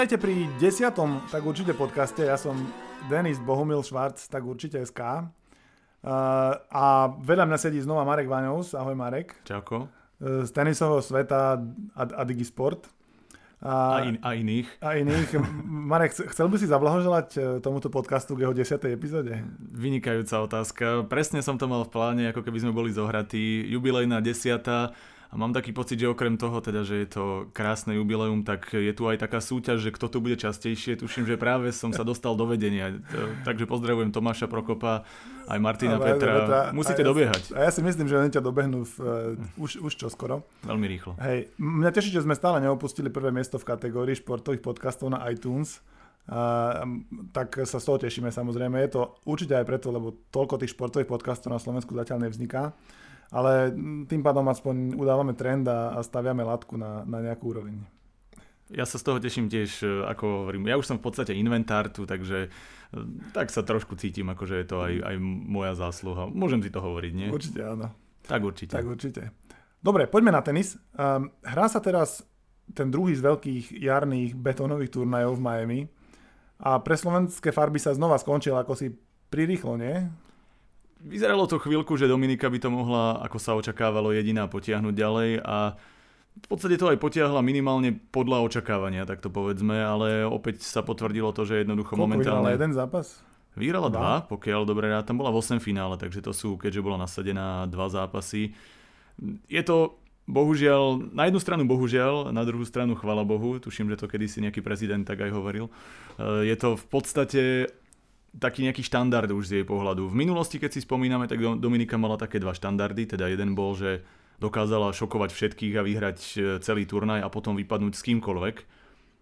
Vítajte pri desiatom, tak určite podcaste. Ja som Denis Bohumil Švarc, tak určite SK. Uh, a vedľa mňa sedí znova Marek Vaňovs. Ahoj Marek. Čauko. Uh, z tenisového sveta a, a Digisport. A, a, in, a iných. A iných. Marek, chcel by si zablahoželať e, tomuto podcastu k jeho 10. epizóde? Vynikajúca otázka. Presne som to mal v pláne, ako keby sme boli zohratí. Jubilejná desiata a mám taký pocit, že okrem toho, teda, že je to krásne jubileum, tak je tu aj taká súťaž, že kto tu bude častejšie. Tuším, že práve som sa dostal do vedenia. Takže pozdravujem Tomáša Prokopa, aj Martina ale, Petra. Petra. Musíte a ja, dobiehať. A ja si myslím, že oni ťa dobehnú v, uh, už, už čoskoro. Veľmi rýchlo. Hej, mňa teší, že sme stále neopustili prvé miesto v kategórii športových podcastov na iTunes. Uh, tak sa z toho tešíme samozrejme. Je to určite aj preto, lebo toľko tých športových podcastov na Slovensku zatiaľ nevzniká ale tým pádom aspoň udávame trend a, a staviame latku na, na nejakú úroveň. Ja sa z toho teším tiež, e, ako hovorím, ja už som v podstate inventár tu, takže e, tak sa trošku cítim, ako že je to aj, aj moja zásluha. Môžem si to hovoriť, nie? Určite áno. Tak určite. Tak určite. Dobre, poďme na tenis. Um, hrá sa teraz ten druhý z veľkých jarných betónových turnajov v Miami a pre slovenské farby sa znova skončil ako si prirýchlo, nie? Vyzeralo to chvíľku, že Dominika by to mohla, ako sa očakávalo, jediná potiahnuť ďalej a v podstate to aj potiahla minimálne podľa očakávania, tak to povedzme, ale opäť sa potvrdilo to, že jednoducho Koľko momentálne... jeden zápas? Vyhrala dva, dva pokiaľ dobre rád. Tam bola v 8 finále, takže to sú, keďže bola nasadená dva zápasy. Je to bohužiaľ, na jednu stranu bohužiaľ, na druhú stranu chvala Bohu, tuším, že to kedysi nejaký prezident tak aj hovoril. Je to v podstate taký nejaký štandard už z jej pohľadu. V minulosti, keď si spomíname, tak Dominika mala také dva štandardy, teda jeden bol, že dokázala šokovať všetkých a vyhrať e, celý turnaj a potom vypadnúť s kýmkoľvek.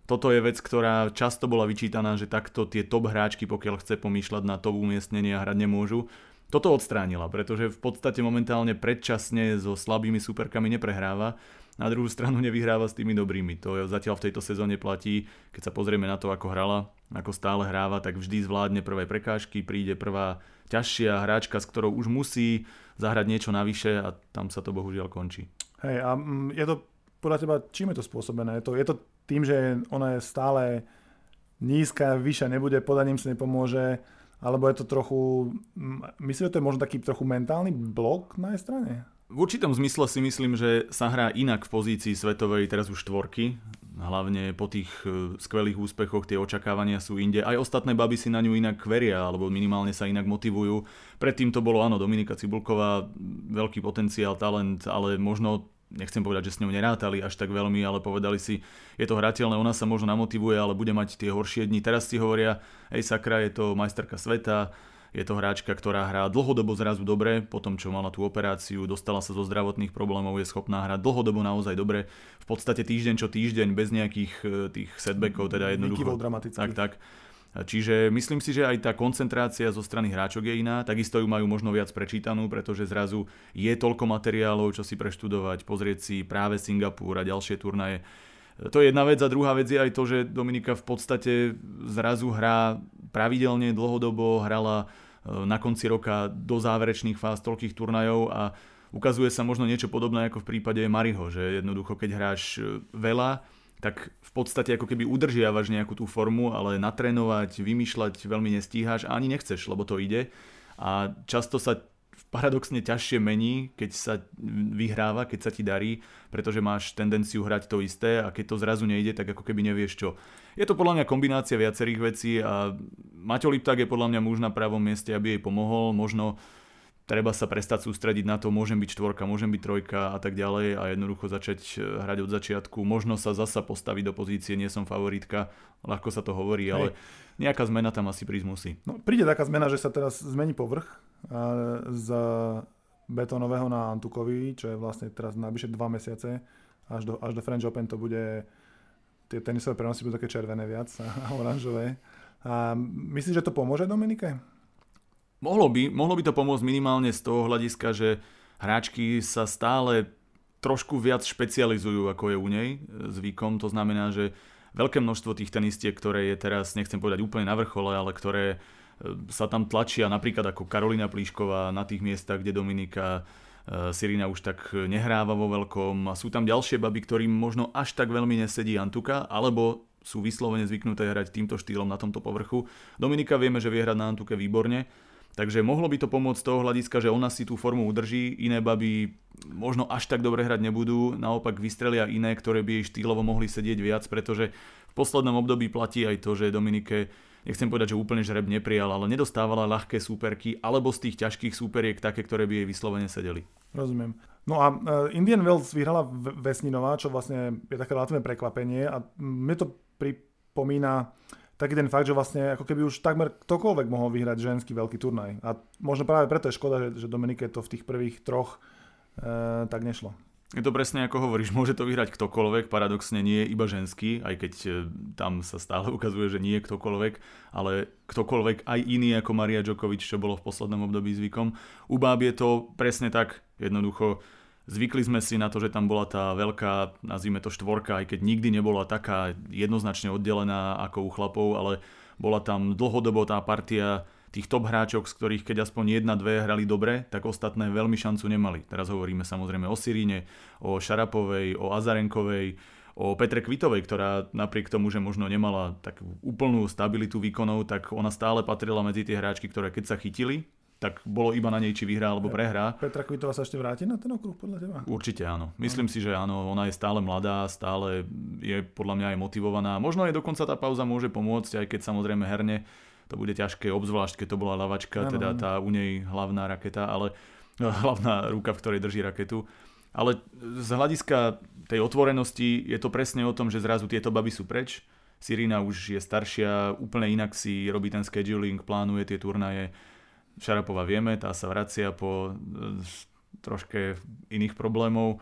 Toto je vec, ktorá často bola vyčítaná, že takto tie top hráčky, pokiaľ chce pomýšľať na top umiestnenie a hrať nemôžu. Toto odstránila, pretože v podstate momentálne predčasne so slabými superkami neprehráva na druhú stranu nevyhráva s tými dobrými. To zatiaľ v tejto sezóne platí, keď sa pozrieme na to, ako hrala, ako stále hráva, tak vždy zvládne prvé prekážky, príde prvá ťažšia hráčka, s ktorou už musí zahrať niečo navyše a tam sa to bohužiaľ končí. Hej, a mm, je to podľa teba, čím je to spôsobené? Je to, je to tým, že ona je stále nízka, vyššia nebude, podaním sa nepomôže, alebo je to trochu, mm, myslím, že to je možno taký trochu mentálny blok na jej strane? V určitom zmysle si myslím, že sa hrá inak v pozícii svetovej teraz už štvorky. Hlavne po tých e, skvelých úspechoch tie očakávania sú inde. Aj ostatné baby si na ňu inak veria, alebo minimálne sa inak motivujú. Predtým to bolo, áno, Dominika Cibulková, veľký potenciál, talent, ale možno nechcem povedať, že s ňou nerátali až tak veľmi, ale povedali si, je to hrateľné, ona sa možno namotivuje, ale bude mať tie horšie dni. Teraz si hovoria, hej sakra, je to majsterka sveta, je to hráčka, ktorá hrá dlhodobo zrazu dobre, po tom, čo mala tú operáciu, dostala sa zo zdravotných problémov, je schopná hrať dlhodobo naozaj dobre. V podstate týždeň čo týždeň, bez nejakých e, tých setbackov, teda jednoducho. Tak, tak. Čiže myslím si, že aj tá koncentrácia zo strany hráčok je iná. Takisto ju majú možno viac prečítanú, pretože zrazu je toľko materiálov, čo si preštudovať, pozrieť si práve Singapur a ďalšie turnaje. To je jedna vec a druhá vec je aj to, že Dominika v podstate zrazu hrá pravidelne, dlhodobo, hrala e, na konci roka do záverečných fáz toľkých turnajov a ukazuje sa možno niečo podobné ako v prípade Mariho, že jednoducho keď hráš e, veľa, tak v podstate ako keby udržiavaš nejakú tú formu, ale natrénovať, vymýšľať veľmi nestíhaš a ani nechceš, lebo to ide. A často sa paradoxne ťažšie mení, keď sa vyhráva, keď sa ti darí, pretože máš tendenciu hrať to isté a keď to zrazu nejde, tak ako keby nevieš čo. Je to podľa mňa kombinácia viacerých vecí a Maťo Lipták je podľa mňa muž na pravom mieste, aby jej pomohol. Možno treba sa prestať sústrediť na to, môžem byť štvorka, môžem byť trojka a tak ďalej a jednoducho začať e, hrať od začiatku. Možno sa zasa postaviť do pozície, nie som favoritka, ľahko sa to hovorí, Hej. ale nejaká zmena tam asi prísť musí. No, príde taká zmena, že sa teraz zmení povrch z betónového na Antukovi, čo je vlastne teraz najbližšie dva mesiace, až do, až do French Open to bude, tie tenisové prenosy budú také červené viac a oranžové. A myslíš, že to pomôže Dominike? Mohlo by, mohlo by to pomôcť minimálne z toho hľadiska, že hráčky sa stále trošku viac špecializujú, ako je u nej e, zvykom. To znamená, že veľké množstvo tých tenistiek, ktoré je teraz, nechcem povedať úplne na vrchole, ale ktoré e, sa tam tlačia, napríklad ako Karolina Plíšková na tých miestach, kde Dominika e, Sirina už tak nehráva vo veľkom a sú tam ďalšie baby, ktorým možno až tak veľmi nesedí Antuka, alebo sú vyslovene zvyknuté hrať týmto štýlom na tomto povrchu. Dominika vieme, že vie hrať na Antuke výborne, takže mohlo by to pomôcť z toho hľadiska, že ona si tú formu udrží, iné baby možno až tak dobre hrať nebudú, naopak vystrelia iné, ktoré by jej štýlovo mohli sedieť viac, pretože v poslednom období platí aj to, že Dominike nechcem povedať, že úplne žreb neprijal, ale nedostávala ľahké súperky, alebo z tých ťažkých súperiek také, ktoré by jej vyslovene sedeli. Rozumiem. No a uh, Indian Wells vyhrala Vesninová, čo vlastne je také relatívne prekvapenie a mne to pripomína taký ten fakt, že vlastne ako keby už takmer ktokoľvek mohol vyhrať ženský veľký turnaj. A možno práve preto je škoda, že, že Dominike to v tých prvých troch uh, tak nešlo. Je to presne ako hovoríš, môže to vyhrať ktokoľvek, paradoxne nie iba ženský, aj keď e, tam sa stále ukazuje, že nie je ktokoľvek, ale ktokoľvek aj iný ako Maria Djokovic, čo bolo v poslednom období zvykom. U báb je to presne tak, jednoducho zvykli sme si na to, že tam bola tá veľká, nazvime to štvorka, aj keď nikdy nebola taká jednoznačne oddelená ako u chlapov, ale bola tam dlhodobo tá partia tých top hráčok, z ktorých keď aspoň jedna, dve hrali dobre, tak ostatné veľmi šancu nemali. Teraz hovoríme samozrejme o Siríne, o Šarapovej, o Azarenkovej, o Petre Kvitovej, ktorá napriek tomu, že možno nemala tak úplnú stabilitu výkonov, tak ona stále patrila medzi tie hráčky, ktoré keď sa chytili, tak bolo iba na nej, či vyhrá alebo prehrá. Petra Kvitová sa ešte vráti na ten okruh podľa teba? Určite áno. Myslím si, že áno, ona je stále mladá, stále je podľa mňa aj motivovaná. Možno aj dokonca tá pauza môže pomôcť, aj keď samozrejme herne to bude ťažké, obzvlášť keď to bola lavačka, ano, teda tá u nej hlavná raketa, ale hlavná ruka, v ktorej drží raketu. Ale z hľadiska tej otvorenosti je to presne o tom, že zrazu tieto baby sú preč. Sirina už je staršia, úplne inak si robí ten scheduling, plánuje tie turnaje. Šarapova vieme, tá sa vracia po e, troške iných problémov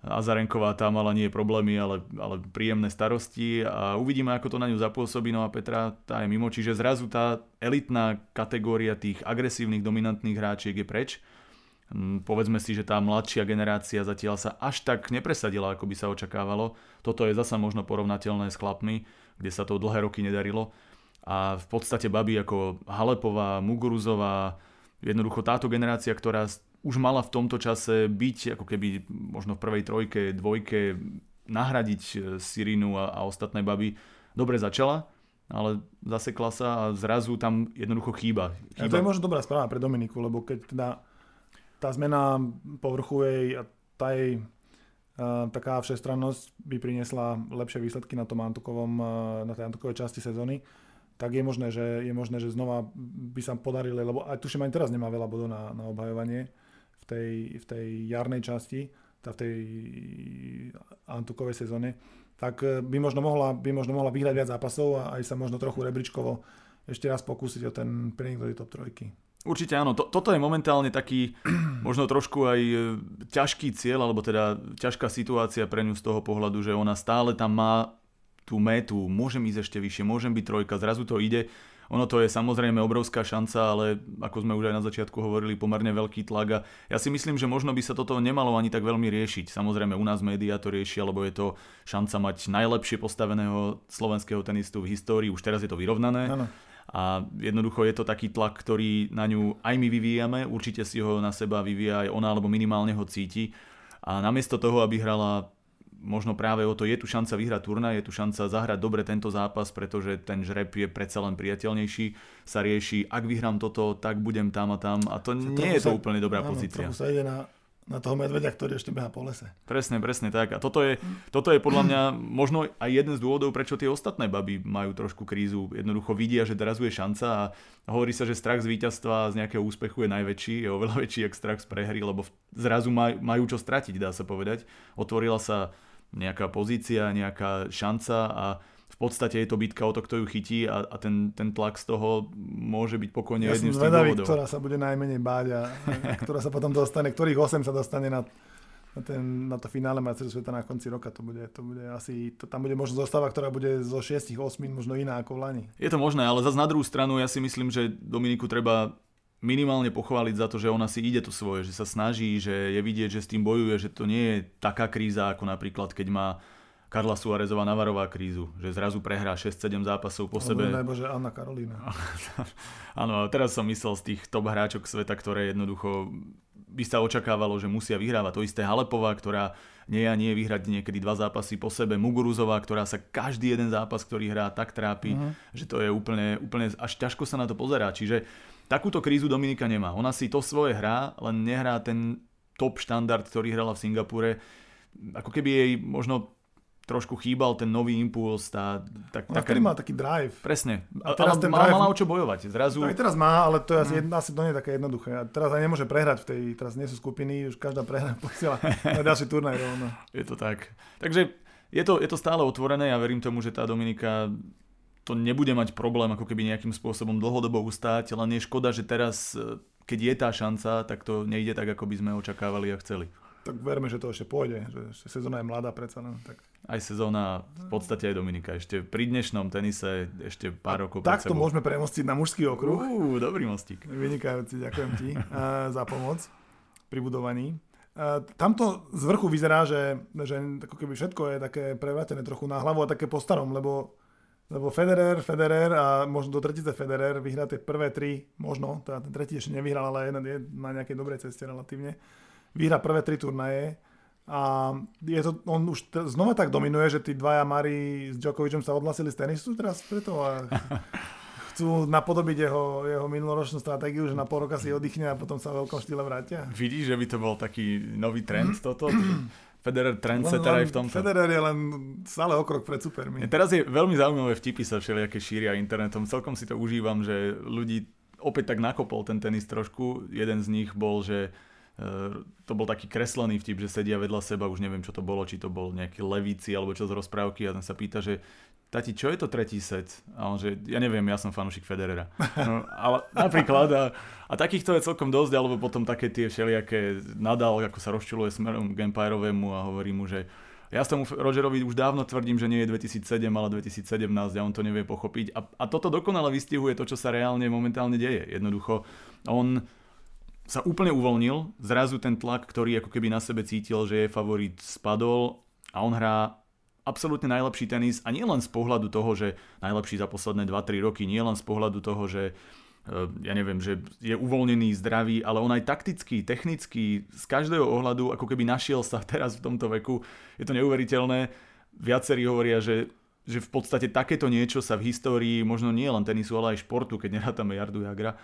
Azarenková tá mala nie problémy, ale, ale príjemné starosti a uvidíme, ako to na ňu zapôsobí. No a Petra tá je mimo, čiže zrazu tá elitná kategória tých agresívnych, dominantných hráčiek je preč. Hm, povedzme si, že tá mladšia generácia zatiaľ sa až tak nepresadila, ako by sa očakávalo. Toto je zasa možno porovnateľné s chlapmi, kde sa to dlhé roky nedarilo. A v podstate baby ako Halepová, Muguruzová, jednoducho táto generácia, ktorá už mala v tomto čase byť ako keby možno v prvej trojke, dvojke, nahradiť e, Sirinu a, a ostatné baby. Dobre začala, ale zasekla sa a zrazu tam jednoducho chýba. chýba. Ja, to je možno dobrá správa pre Dominiku, lebo keď teda tá zmena povrchu jej a tá jej uh, taká všestrannosť by priniesla lepšie výsledky na tom Antukovom, uh, na tej Antukovej časti sezóny, tak je možné, že, je možné, že znova by sa podarili, lebo aj tuším aj teraz nemá veľa bodov na, na obhajovanie tej, v tej jarnej časti, v tej Antukovej sezóne, tak eh, by možno, mohla, by možno mohla vyhrať viac zápasov a aj sa možno trochu rebríčkovo ešte raz pokúsiť o ten prenik do top trojky. Určite áno, toto je momentálne taký možno trošku aj eh, ťažký cieľ, alebo teda ťažká situácia pre ňu z toho pohľadu, že ona stále tam má tú metu, môžem ísť ešte vyššie, môžem byť trojka, zrazu to ide ono to je samozrejme obrovská šanca, ale ako sme už aj na začiatku hovorili, pomerne veľký tlak a ja si myslím, že možno by sa toto nemalo ani tak veľmi riešiť. Samozrejme u nás médiá to riešia, lebo je to šanca mať najlepšie postaveného slovenského tenistu v histórii, už teraz je to vyrovnané. Ano. A jednoducho je to taký tlak, ktorý na ňu aj my vyvíjame, určite si ho na seba vyvíja aj ona, alebo minimálne ho cíti. A namiesto toho, aby hrala možno práve o to je tu šanca vyhrať turnaj, je tu šanca zahrať dobre tento zápas, pretože ten žreb je predsa len priateľnejší, sa rieši, ak vyhrám toto, tak budem tam a tam a to sa nie je to úplne dobrá áno, pozícia. sa ide na, na toho medvedia, ktorý ešte beha po lese. Presne, presne tak. A toto je, toto je podľa mňa možno aj jeden z dôvodov, prečo tie ostatné baby majú trošku krízu. Jednoducho vidia, že teraz je šanca a hovorí sa, že strach z víťazstva z nejakého úspechu je najväčší, je oveľa väčší, ako strach z prehry, lebo zrazu majú čo stratiť, dá sa povedať. Otvorila sa nejaká pozícia, nejaká šanca a v podstate je to bitka o to, kto ju chytí a, a ten, ten tlak z toho môže byť pokojne ja jedným z tých zvedavý, dôvodov. ktorá sa bude najmenej báť a, a ktorá sa potom dostane, ktorých 8 sa dostane na, na, ten, na to finále majstrovstiev sveta na konci roka. To bude, to bude asi, to, tam bude možno zostava, ktorá bude zo 6-8 možno iná ako v Lani. Je to možné, ale zase na druhú stranu ja si myslím, že Dominiku treba minimálne pochváliť za to, že ona si ide to svoje, že sa snaží, že je vidieť, že s tým bojuje, že to nie je taká kríza, ako napríklad keď má Karla Suárezová Navarová krízu, že zrazu prehrá 6-7 zápasov po sebe. Najbože Anna Karolína. Áno, teraz som myslel z tých top hráčok sveta, ktoré jednoducho by sa očakávalo, že musia vyhrávať. To isté Halepová, ktorá nie a nie vyhrať niekedy dva zápasy po sebe. Muguruzová, ktorá sa každý jeden zápas, ktorý hrá, tak trápi, uh-huh. že to je úplne, úplne až ťažko sa na to pozerá. Čiže takúto krízu Dominika nemá. Ona si to svoje hrá, len nehrá ten top štandard, ktorý hrala v Singapúre. Ako keby jej možno trošku chýbal ten nový impuls. Tá, tak, Ona taká... má taký drive. Presne. A teraz ale ten mala, drive... mala o čo bojovať. Zrazu... Aj teraz má, ale to je asi, mm. asi to nie je také jednoduché. A teraz aj nemôže prehrať v tej, teraz nie sú skupiny, už každá prehra posiela na ďalší turnaj rovno. Je to tak. Takže je to, je to stále otvorené ja verím tomu, že tá Dominika to nebude mať problém ako keby nejakým spôsobom dlhodobo ustáť, len je škoda, že teraz, keď je tá šanca, tak to nejde tak, ako by sme očakávali a chceli tak verme, že to ešte pôjde, že sezóna je mladá predsa len. Tak. Aj sezóna, v podstate aj Dominika, ešte pri dnešnom tenise ešte pár rokov Tak to môžeme premostiť na mužský okruh. Uú, dobrý mostík. Vynikajúci, ďakujem ti uh, za pomoc pri budovaní. Uh, tamto z vrchu vyzerá, že, že ako keby všetko je také prevrátené trochu na hlavu a také po starom, lebo lebo Federer, Federer a možno do tretice Federer vyhrá tie prvé tri, možno, teda ten tretí ešte nevyhral, ale jeden je na nejakej dobrej ceste relatívne vyhra prvé tri turnaje a je to, on už t- znova tak dominuje, že tí dvaja Mari s Djokovicom sa odhlasili z tenisu teraz preto a chcú napodobiť jeho, jeho minuloročnú stratégiu, že na pol roka si oddychne a potom sa v veľkom štýle vrátia. Vidíš, že by to bol taký nový trend toto? Federer trendsetter aj v tomto. Federer je len stále okrok pred supermi. Teraz je veľmi zaujímavé vtipy sa všelijaké šíria internetom. Celkom si to užívam, že ľudí opäť tak nakopol ten tenis trošku. Jeden z nich bol, že Eh, to bol taký kreslený vtip, že sedia vedľa seba, už neviem čo to bolo, či to bol nejaký levíci alebo čo z rozprávky a ten sa pýta, že tati, čo je to tretí set? A on že, ja neviem, ja som fanúšik Federera. No, ale napríklad, a, a takýchto je celkom dosť, alebo potom také tie všelijaké nadal, ako sa rozčuluje smerom k Empirovému a hovorí mu, že ja s tomu Rogerovi už dávno tvrdím, že nie je 2007, ale 2017 a on to nevie pochopiť. A, a toto dokonale vystihuje to, čo sa reálne momentálne deje. Jednoducho, on sa úplne uvoľnil, zrazu ten tlak, ktorý ako keby na sebe cítil, že je favorit, spadol a on hrá absolútne najlepší tenis a nie len z pohľadu toho, že najlepší za posledné 2-3 roky, nie len z pohľadu toho, že eh, ja neviem, že je uvoľnený, zdravý, ale on aj taktický, technický, z každého ohľadu ako keby našiel sa teraz v tomto veku. Je to neuveriteľné. Viacerí hovoria, že že v podstate takéto niečo sa v histórii, možno nie len tenisu, ale aj športu, keď nerátame Jardu Jagra,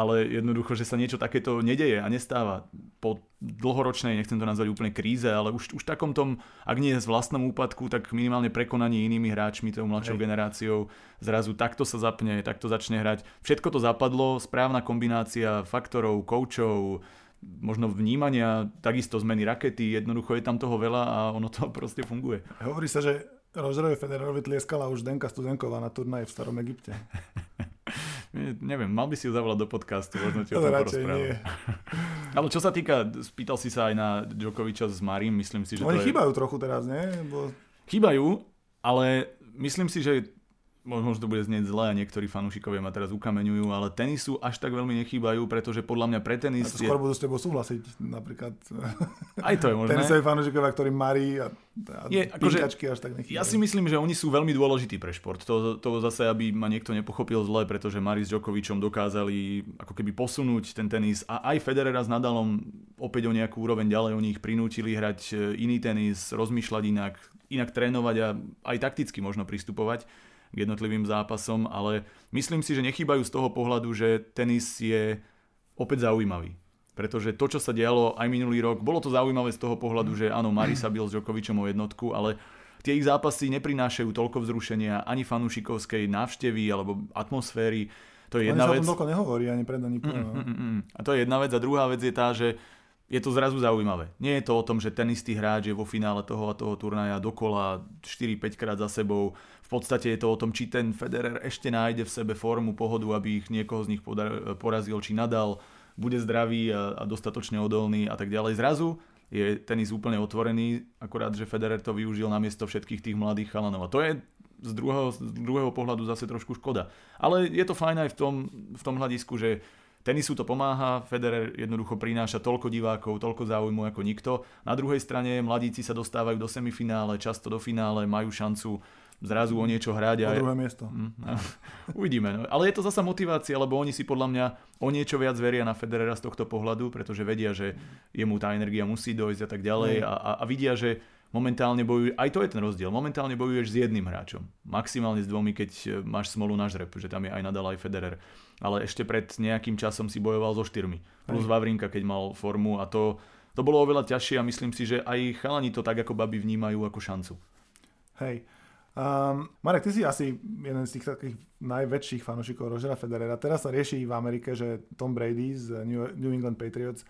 ale jednoducho, že sa niečo takéto nedeje a nestáva po dlhoročnej, nechcem to nazvať úplne kríze, ale už, už takom tom, ak nie z vlastnom úpadku, tak minimálne prekonaní inými hráčmi, tou mladšou Hej. generáciou, zrazu takto sa zapne, takto začne hrať. Všetko to zapadlo, správna kombinácia faktorov, koučov, možno vnímania, takisto zmeny rakety, jednoducho je tam toho veľa a ono to proste funguje. Hovorí sa, že Rogerovi Federerovi tlieskala už Denka Studenková na turnaji v Starom Egypte. Neviem, mal by si ju zavolať do podcastu, možno ti o tom nie. Ale čo sa týka, spýtal si sa aj na Djokoviča s Marim, myslím si, že Oni to je... chýbajú trochu teraz, nie? Bo... Chýbajú, ale myslím si, že možno to bude znieť zle a niektorí fanúšikovia ma teraz ukameňujú, ale tenisu až tak veľmi nechýbajú, pretože podľa mňa pre tenis... A to skôr budú s tebou súhlasiť, napríklad. Aj to je možné. Tenisoví fanúšikovia, ktorí marí a, a je, akože, až tak nechýbajú. Ja si myslím, že oni sú veľmi dôležití pre šport. To, to zase, aby ma niekto nepochopil zle, pretože Mari s Djokovičom dokázali ako keby posunúť ten tenis a aj Federera s Nadalom opäť o nejakú úroveň ďalej, oni ich prinútili hrať iný tenis, rozmýšľať inak, inak trénovať a aj takticky možno pristupovať jednotlivým zápasom, ale myslím si, že nechýbajú z toho pohľadu, že tenis je opäť zaujímavý. Pretože to, čo sa dialo aj minulý rok, bolo to zaujímavé z toho pohľadu, že áno, Mari sa bil s Djokovičom o jednotku, ale tie ich zápasy neprinášajú toľko vzrušenia ani fanúšikovskej návštevy alebo atmosféry. To je jedna vec. sa o tom nehovorí, ani pred, ani po. Mm, mm, mm, mm. A to je jedna vec. A druhá vec je tá, že je to zrazu zaujímavé. Nie je to o tom, že ten istý hráč je vo finále toho a toho turnaja dokola 4-5 krát za sebou. V podstate je to o tom, či ten Federer ešte nájde v sebe formu, pohodu, aby ich niekoho z nich porazil, či nadal, bude zdravý a, a dostatočne odolný a tak ďalej. Zrazu je tenis úplne otvorený, akorát, že Federer to využil namiesto všetkých tých mladých chalanov. A to je z druhého, z druhého pohľadu zase trošku škoda. Ale je to fajn aj v tom, v tom hľadisku, že Tenisu to pomáha, Federer jednoducho prináša toľko divákov, toľko záujmu ako nikto. Na druhej strane mladíci sa dostávajú do semifinále, často do finále, majú šancu zrazu o niečo hrať. A... O druhé miesto. Mm, no. Uvidíme. No. Ale je to zasa motivácia, lebo oni si podľa mňa o niečo viac veria na Federera z tohto pohľadu, pretože vedia, že jemu tá energia musí dojsť a tak ďalej a, a, a vidia, že momentálne bojujú, aj to je ten rozdiel, momentálne bojuješ s jedným hráčom. Maximálne s dvomi, keď e, máš smolu na žreb, že tam je aj Nadal, aj Federer. Ale ešte pred nejakým časom si bojoval so štyrmi. Plus aj. Vavrinka, keď mal formu a to, to bolo oveľa ťažšie a myslím si, že aj chalani to tak ako baby vnímajú ako šancu. Hej. Um, Marek, ty si asi jeden z tých takých najväčších fanúšikov Rožera Federera. Teraz sa rieši v Amerike, že Tom Brady z New England Patriots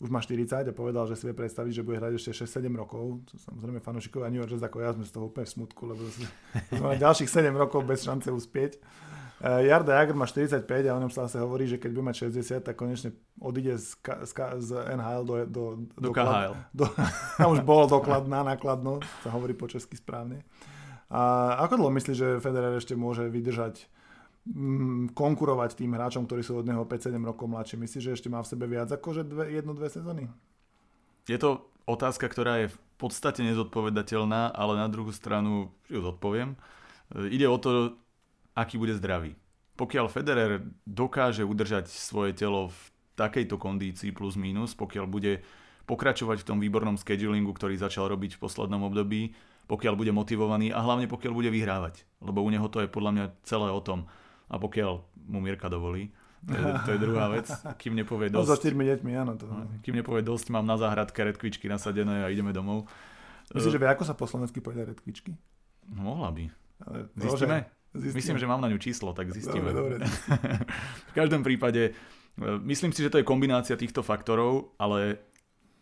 už má 40 a povedal, že si vie predstaviť, že bude hrať ešte 6-7 rokov. Samozrejme fanúšikovia New Yorkers ako ja sme z toho úplne v smutku, lebo sme ďalších 7 rokov bez šance uspieť. Uh, Jarda Jager má 45 a o ňom sa zase hovorí, že keď bude mať 60, tak konečne odíde z, z, z NHL do, do, do, do KHL. Do, tam už bol doklad na nákladno, sa hovorí po česky správne. A ako dlho myslíš, že Federer ešte môže vydržať Mm, konkurovať tým hráčom, ktorí sú od neho 5-7 rokov mladší. Myslíš, že ešte má v sebe viac ako že dve, jednu, dve sezóny? Je to otázka, ktorá je v podstate nezodpovedateľná, ale na druhú stranu ju zodpoviem. Ide o to, aký bude zdravý. Pokiaľ Federer dokáže udržať svoje telo v takejto kondícii plus minus, pokiaľ bude pokračovať v tom výbornom schedulingu, ktorý začal robiť v poslednom období, pokiaľ bude motivovaný a hlavne pokiaľ bude vyhrávať. Lebo u neho to je podľa mňa celé o tom a pokiaľ mu Mirka dovolí, to je, to je druhá vec, kým nepovie dosť. No, za štyrmi deťmi, áno. To... No, kým nepovie dosť, mám na záhradke redkvičky nasadené a ideme domov. Myslíš, že vie, ako sa po slovensky povedia redkvičky? No, mohla by. Ale, Zistíme? Zistíme? Myslím, že mám na ňu číslo, tak zistíme. Dobre, dobre. v každom prípade, e, myslím si, že to je kombinácia týchto faktorov, ale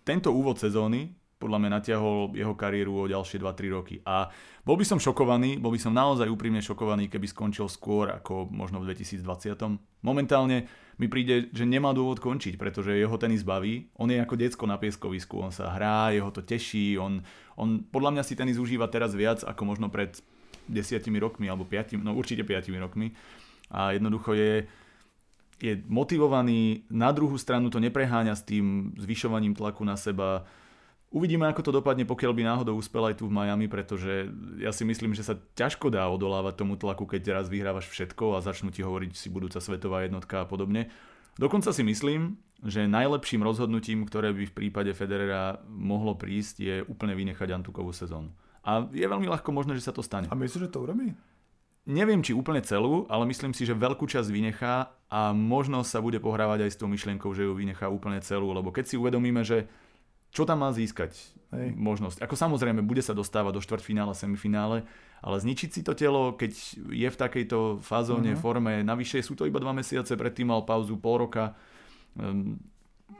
tento úvod sezóny podľa mňa natiahol jeho kariéru o ďalšie 2-3 roky. A bol by som šokovaný, bol by som naozaj úprimne šokovaný, keby skončil skôr ako možno v 2020. Momentálne mi príde, že nemá dôvod končiť, pretože jeho tenis baví. On je ako decko na pieskovisku, on sa hrá, jeho to teší, on, on podľa mňa si tenis užíva teraz viac ako možno pred desiatimi rokmi alebo piatimi, no určite piatimi rokmi. A jednoducho je, je motivovaný, na druhú stranu to nepreháňa s tým zvyšovaním tlaku na seba, Uvidíme, ako to dopadne, pokiaľ by náhodou uspel aj tu v Miami, pretože ja si myslím, že sa ťažko dá odolávať tomu tlaku, keď raz vyhrávaš všetko a začnú ti hovoriť si budúca svetová jednotka a podobne. Dokonca si myslím, že najlepším rozhodnutím, ktoré by v prípade Federera mohlo prísť, je úplne vynechať Antukovú sezónu. A je veľmi ľahko možné, že sa to stane. A myslíš, že to urobí? Neviem, či úplne celú, ale myslím si, že veľkú časť vynechá a možno sa bude pohrávať aj s tou myšlienkou, že ju vynechá úplne celú, lebo keď si uvedomíme, že čo tam má získať Hej. možnosť. Ako samozrejme, bude sa dostávať do štvrťfinále, semifinále, ale zničiť si to telo, keď je v takejto fázóne, uh-huh. forme, navyše sú to iba dva mesiace, predtým mal pauzu pol roka. Ehm,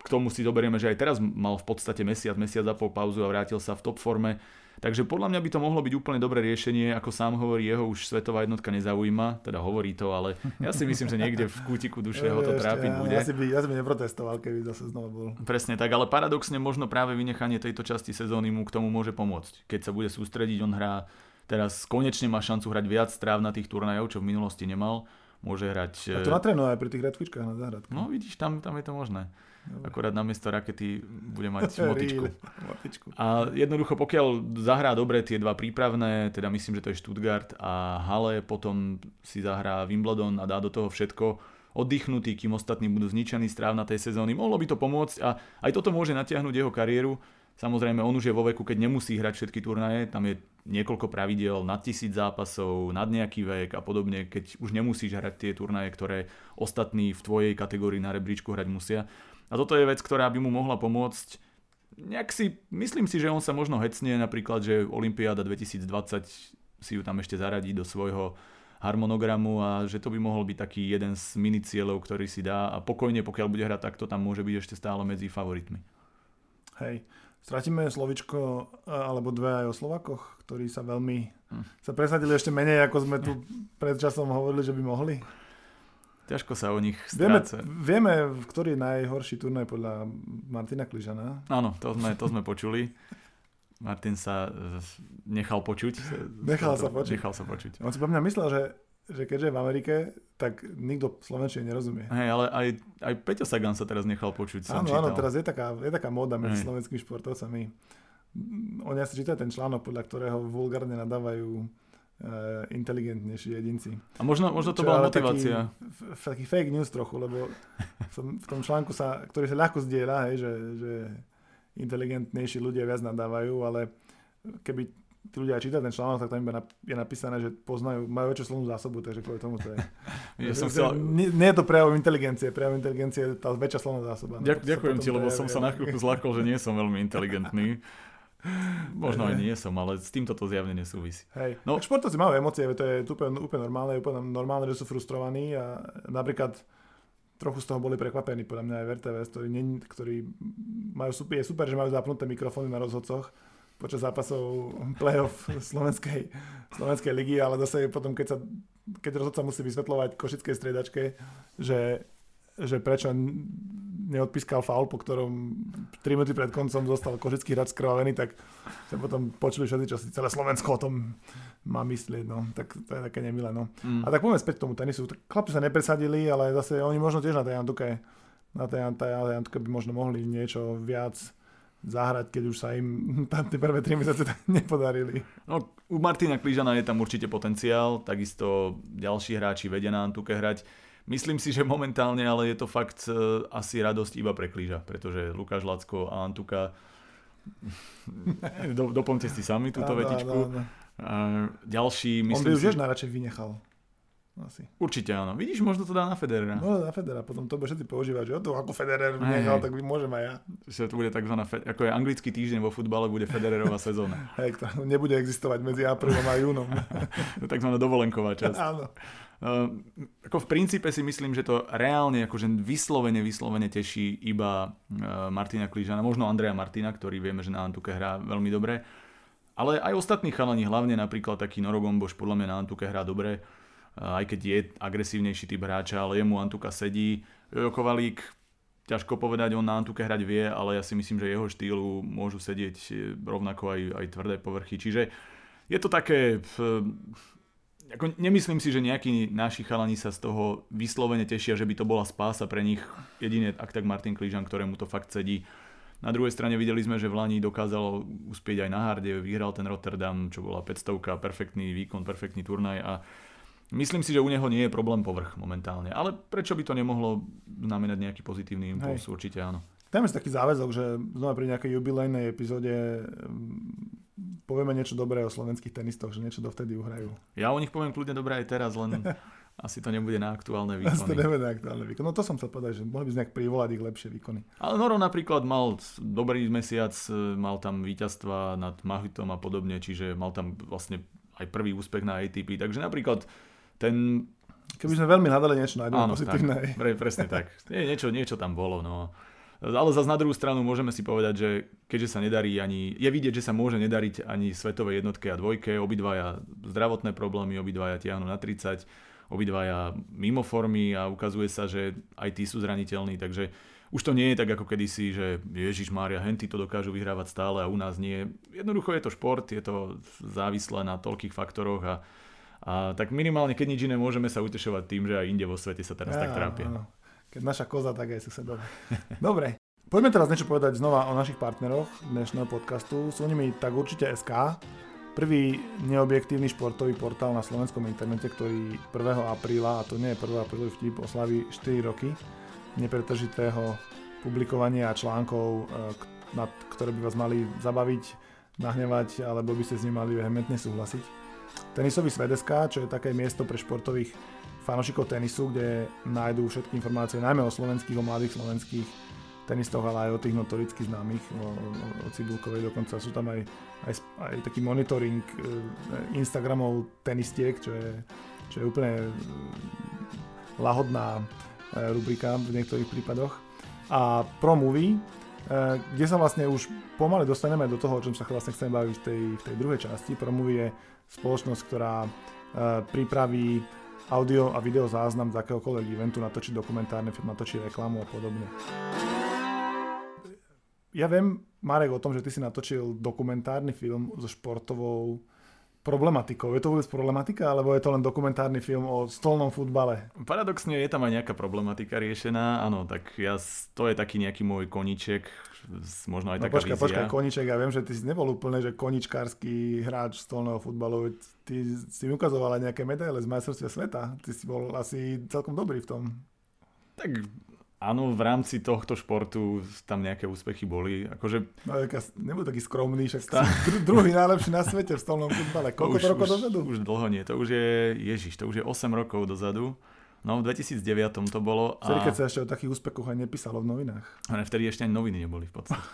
k tomu si zoberieme, že aj teraz mal v podstate mesiac, mesiac a pol pauzu a vrátil sa v top forme. Takže podľa mňa by to mohlo byť úplne dobré riešenie, ako sám hovorí, jeho už svetová jednotka nezaujíma, teda hovorí to, ale ja si myslím, že niekde v kútiku duše ho to trápiť ja, bude. Ja, by, ja by neprotestoval, keby zase znova bol. Presne tak, ale paradoxne možno práve vynechanie tejto časti sezóny mu k tomu môže pomôcť. Keď sa bude sústrediť, on hrá teraz konečne má šancu hrať viac stráv na tých turnajov, čo v minulosti nemal. Môže hrať... A to eh, natrénuje aj pri tých redkvičkách na záhradke. No vidíš, tam, tam je to možné. Dobre. Akorát namiesto rakety bude mať motičku. A jednoducho, pokiaľ zahrá dobre tie dva prípravné, teda myslím, že to je Stuttgart a Halle, potom si zahrá Wimbledon a dá do toho všetko, oddychnutý, kým ostatní budú zničení stráv na tej sezóny. Mohlo by to pomôcť a aj toto môže natiahnuť jeho kariéru. Samozrejme, on už je vo veku, keď nemusí hrať všetky turnaje, tam je niekoľko pravidiel nad tisíc zápasov, nad nejaký vek a podobne, keď už nemusíš hrať tie turnaje, ktoré ostatní v tvojej kategórii na rebríčku hrať musia. A toto je vec, ktorá by mu mohla pomôcť. Nejak si, myslím si, že on sa možno hecne napríklad, že Olympiáda 2020 si ju tam ešte zaradí do svojho harmonogramu a že to by mohol byť taký jeden z mini cieľov, ktorý si dá a pokojne, pokiaľ bude hrať takto, tam môže byť ešte stále medzi favoritmi. Hej, stratíme slovičko alebo dve aj o Slovakoch, ktorí sa veľmi hm. sa presadili ešte menej, ako sme tu pred časom hovorili, že by mohli. Ťažko sa o nich stráca. Vieme, vieme, ktorý je najhorší turnaj podľa Martina Kližana. Áno, to sme, to sme počuli. Martin sa nechal počuť. Nechal sa počuť. Nechal sa počuť. On si po mňa myslel, že, že keďže je v Amerike, tak nikto slovenčine nerozumie. Hej, ale aj, aj Peťo Sagan sa teraz nechal počuť. Áno, áno, teraz je taká, je taká móda medzi Hej. slovenskými športovcami. Oni asi čítajú ten článok, podľa ktorého vulgárne nadávajú inteligentnejší jedinci. A možno, možno to Čo, bola motivácia. Taký, taký fake news trochu, lebo som, v tom článku, sa, ktorý sa ľahko zdieľa, hej, že, že inteligentnejší ľudia viac nadávajú, ale keby tí ľudia čítať ten článok, tak tam iba je napísané, že poznajú, majú väčšiu slovnú zásobu, takže kvôli tomu to je. ja som chcel... nie, nie, je to prejav inteligencie, prejav inteligencie je tá väčšia slovná zásoba. Ďak, no, ďakujem ti, lebo som sa na chvíľku zlakol, že nie som veľmi inteligentný. Možno aj nie som, ale s týmto to zjavne nesúvisí. Hej. No. športovci majú emócie, to je úplne, úplne normálne, úplne normálne, že sú frustrovaní a napríklad trochu z toho boli prekvapení, podľa mňa aj v RTVS, ktorí, ktorí majú, je super, že majú zapnuté mikrofóny na rozhodcoch, počas zápasov play-off Slovenskej, Slovenskej ligy, ale zase potom, keď, sa, keď rozhodca musí vysvetľovať košickej striedačke, že, že prečo neodpískal faul, po ktorom 3 minúty pred koncom zostal košický hráč skrvavený, tak sa potom počuli všetci, čo si celé Slovensko o tom má myslieť, no. Tak to je také nemilé, no. Mm. A tak poďme späť k tomu tenisu. Chlapci sa nepresadili, ale zase oni možno tiež na tej Antuke, na tej, tej Antuke by možno mohli niečo viac zahrať, keď už sa im tam tie prvé 3 mesiace nepodarili. No, u Martina Klížana je tam určite potenciál, takisto ďalší hráči vedia na Antuke hrať. Myslím si, že momentálne, ale je to fakt uh, asi radosť iba pre Klíža, pretože Lukáš Lacko a Antuka do, doplňte si sami túto áno, vetičku. Áno, áno. A ďalší, myslím On by už si... najradšej vynechal. Asi. Určite áno. Vidíš, možno to dá na Federera. No na Federera, potom to bude všetci používať, že to ako Federer nechal, tak môžem aj ja. Že to bude takzvaná, ako je anglický týždeň vo futbale, bude Federerová sezóna. Hej, to nebude existovať medzi aprílom a júnom. takzvaná dovolenková časť. Áno. Uh, ako v princípe si myslím, že to reálne akože vyslovene, vyslovene teší iba uh, Martina Klížana, možno Andreja Martina, ktorý vieme, že na Antuke hrá veľmi dobre. Ale aj ostatní chalani, hlavne napríklad taký Norogomboš, podľa mňa na Antuke hrá dobre aj keď je agresívnejší typ hráča, ale jemu Antuka sedí. Jojo Kovalík, ťažko povedať, on na Antuke hrať vie, ale ja si myslím, že jeho štýlu môžu sedieť e, rovnako aj, aj tvrdé povrchy. Čiže je to také... Ako nemyslím si, že nejakí naši chalani sa z toho vyslovene tešia, že by to bola spása pre nich. Jedine ak tak Martin Kližan, ktorému to fakt sedí. Na druhej strane videli sme, že v Lani dokázal uspieť aj na harde, vyhral ten Rotterdam, čo bola 500, perfektný výkon, perfektný turnaj a Myslím si, že u neho nie je problém povrch momentálne, ale prečo by to nemohlo znamenať nejaký pozitívny impuls? Hej. Určite áno. Tam je taký záväzok, že znova pri nejakej jubilejnej epizóde mm, povieme niečo dobré o slovenských tenistoch, že niečo dovtedy uhrajú. Ja o nich poviem kľudne dobré aj teraz, len asi to nebude na aktuálne výkony. Asi to nebude na aktuálne výkony. No to som chcel povedať, že mohli by sme nejak privolať ich lepšie výkony. Ale Noro napríklad mal dobrý mesiac, mal tam víťazstva nad Mahitom a podobne, čiže mal tam vlastne aj prvý úspech na ATP. Takže napríklad ten... Keby sme veľmi hľadali niečo nájdeme pozitívne. Tak, pre, presne tak. Nie, niečo, niečo tam bolo. No. Ale zase na druhú stranu môžeme si povedať, že keďže sa nedarí ani, je vidieť, že sa môže nedariť ani svetovej jednotke a dvojke, obidvaja zdravotné problémy, obidvaja tiahnu na 30, obidvaja mimo formy a ukazuje sa, že aj tí sú zraniteľní, takže už to nie je tak ako kedysi, že Ježiš Mária, henty to dokážu vyhrávať stále a u nás nie. Jednoducho je to šport, je to závislé na toľkých faktoroch a a tak minimálne, keď nič iné, môžeme sa utešovať tým, že aj inde vo svete sa teraz ja, tak trápia. Áno. Keď naša koza, tak aj susedové. Dobre, poďme teraz niečo povedať znova o našich partneroch dnešného podcastu. Sú nimi tak určite SK, prvý neobjektívny športový portál na slovenskom internete, ktorý 1. apríla, a to nie je 1. aprílový vtip, oslaví 4 roky nepretržitého publikovania článkov, e, ktoré by vás mali zabaviť, nahnevať, alebo by ste s nimi mali vehementne súhlasiť. Tenisový Svedeska, čo je také miesto pre športových fanošikov tenisu, kde nájdú všetky informácie najmä o slovenských, o mladých slovenských tenistoch, ale aj o tých notoricky známych, o, o, Cibulkovej dokonca. Sú tam aj, aj, aj taký monitoring e, Instagramov tenistiek, čo je, čo je úplne e, lahodná e, rubrika v niektorých prípadoch. A Pro Movie, kde sa vlastne už pomaly dostaneme do toho, o čom sa vlastne chcem baviť v tej, v tej druhej časti. Pro Movie je spoločnosť, ktorá e, pripraví audio a video záznam z akéhokoľvek eventu, natočí dokumentárny film, natočí reklamu a podobne. Ja viem, Marek, o tom, že ty si natočil dokumentárny film so športovou problematikou. Je to vôbec problematika, alebo je to len dokumentárny film o stolnom futbale? Paradoxne je tam aj nejaká problematika riešená, áno, tak ja, to je taký nejaký môj koniček, možno aj no, taká počkaj, počkaj, koniček, ja viem, že ty si nebol úplne, že koničkársky hráč stolného futbalu, ty si ukazoval aj nejaké medaile z majstrovstvia sveta, ty si bol asi celkom dobrý v tom. Tak Áno, v rámci tohto športu tam nejaké úspechy boli. Akože... No, nebol taký skromný, však Stá... druhý najlepší na svete v stolnom futbale. Koľko už, to rokov dozadu? Už dlho nie, to už je, ježiš, to už je 8 rokov dozadu. No, v 2009 to bolo. A... Vtedy, keď sa ešte o takých úspechoch aj nepísalo v novinách. A ne, vtedy ešte ani noviny neboli v podstate.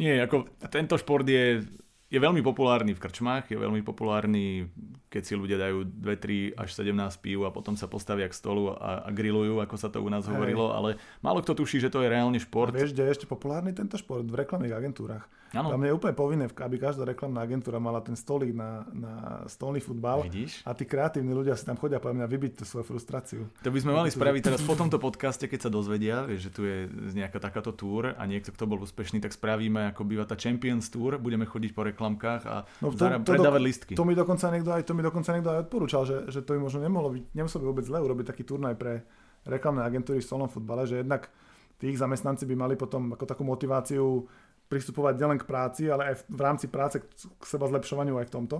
nie, ako tento šport je je veľmi populárny v krčmách, je veľmi populárny, keď si ľudia dajú 2, 3 až 17 pív a potom sa postavia k stolu a, a grillujú, ako sa to u nás Hej. hovorilo, ale málo kto tuší, že to je reálne šport. A vieš, kde je ešte populárny tento šport? V reklamných agentúrach. Ano. Tam je úplne povinné, aby každá reklamná agentúra mala ten stolík na, na stolný futbal. Vidíš? A tí kreatívni ľudia si tam chodia podľa mňa vybiť tú svoju frustráciu. To by sme mali spraviť teraz po tomto podcaste, keď sa dozvedia, že tu je nejaká takáto túr a niekto, kto bol úspešný, tak spravíme, ako býva tá Champions Tour, budeme chodiť po reklamkách a no to, to predávať do, listky. To mi dokonca niekto aj, to mi dokonca niekto aj odporúčal, že, že to by možno nemohlo byť, nemuselo by vôbec zle urobiť taký turnaj pre reklamné agentúry v stolnom futbale, že jednak tých zamestnanci by mali potom ako takú motiváciu pristupovať nielen k práci, ale aj v rámci práce k seba zlepšovaniu aj v tomto.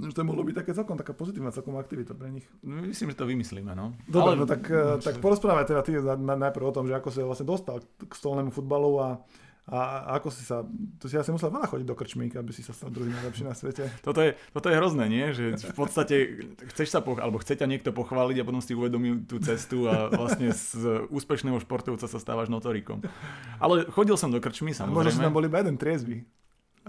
Že to mohlo byť také celkom taká pozitívna celkom aktivita pre nich. No, myslím, že to vymyslíme, no. Dobre, ale... no tak, no, tak porozprávame teda ty najprv o tom, že ako si vlastne dostal k stolnému futbalu a a ako si sa, to si asi musel veľa chodiť do krčmík, aby si sa stal druhý najlepší na svete. Toto je, toto je hrozné, nie? Že v podstate chceš sa, poch- alebo chce ťa niekto pochváliť a potom si uvedomí tú cestu a vlastne z úspešného športovca sa stávaš notorikom. Ale chodil som do krčmy, samozrejme. Možno si tam boli iba jeden triezvy.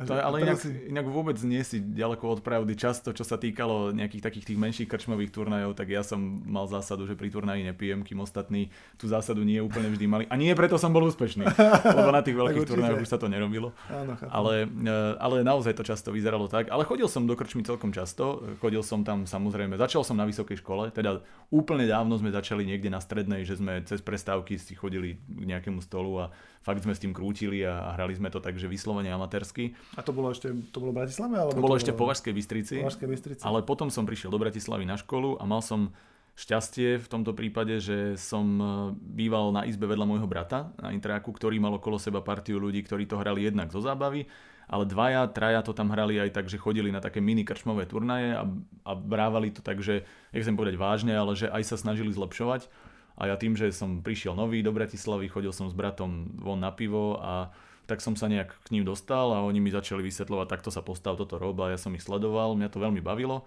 To je, ale inak, si... inak vôbec nie si ďaleko od pravdy. Často, čo sa týkalo nejakých takých tých menších krčmových turnajov, tak ja som mal zásadu, že pri turnaji nepijem, kým ostatní tú zásadu nie úplne vždy mali. A nie preto som bol úspešný, lebo na tých veľkých turnajoch už sa to nerobilo. Áno, ale, e, ale naozaj to často vyzeralo tak. Ale chodil som do krčmy celkom často. Chodil som tam samozrejme, začal som na vysokej škole, teda úplne dávno sme začali niekde na strednej, že sme cez prestávky si chodili k nejakému stolu a fakt sme s tým krútili a, hrali sme to tak, že vyslovene amatérsky. A to bolo ešte to bolo v Bratislave? Alebo to bolo to ešte v Považskej Bystrici. Považskej Bystrici. Ale potom som prišiel do Bratislavy na školu a mal som šťastie v tomto prípade, že som e, býval na izbe vedľa môjho brata na Intráku, ktorý mal okolo seba partiu ľudí, ktorí to hrali jednak zo zábavy, ale dvaja, traja to tam hrali aj tak, že chodili na také mini krčmové turnaje a, a brávali to tak, že, nechcem povedať vážne, ale že aj sa snažili zlepšovať. A ja tým, že som prišiel nový do Bratislavy, chodil som s bratom von na pivo a tak som sa nejak k ním dostal a oni mi začali vysvetľovať, takto sa postav, toto rob a ja som ich sledoval, mňa to veľmi bavilo.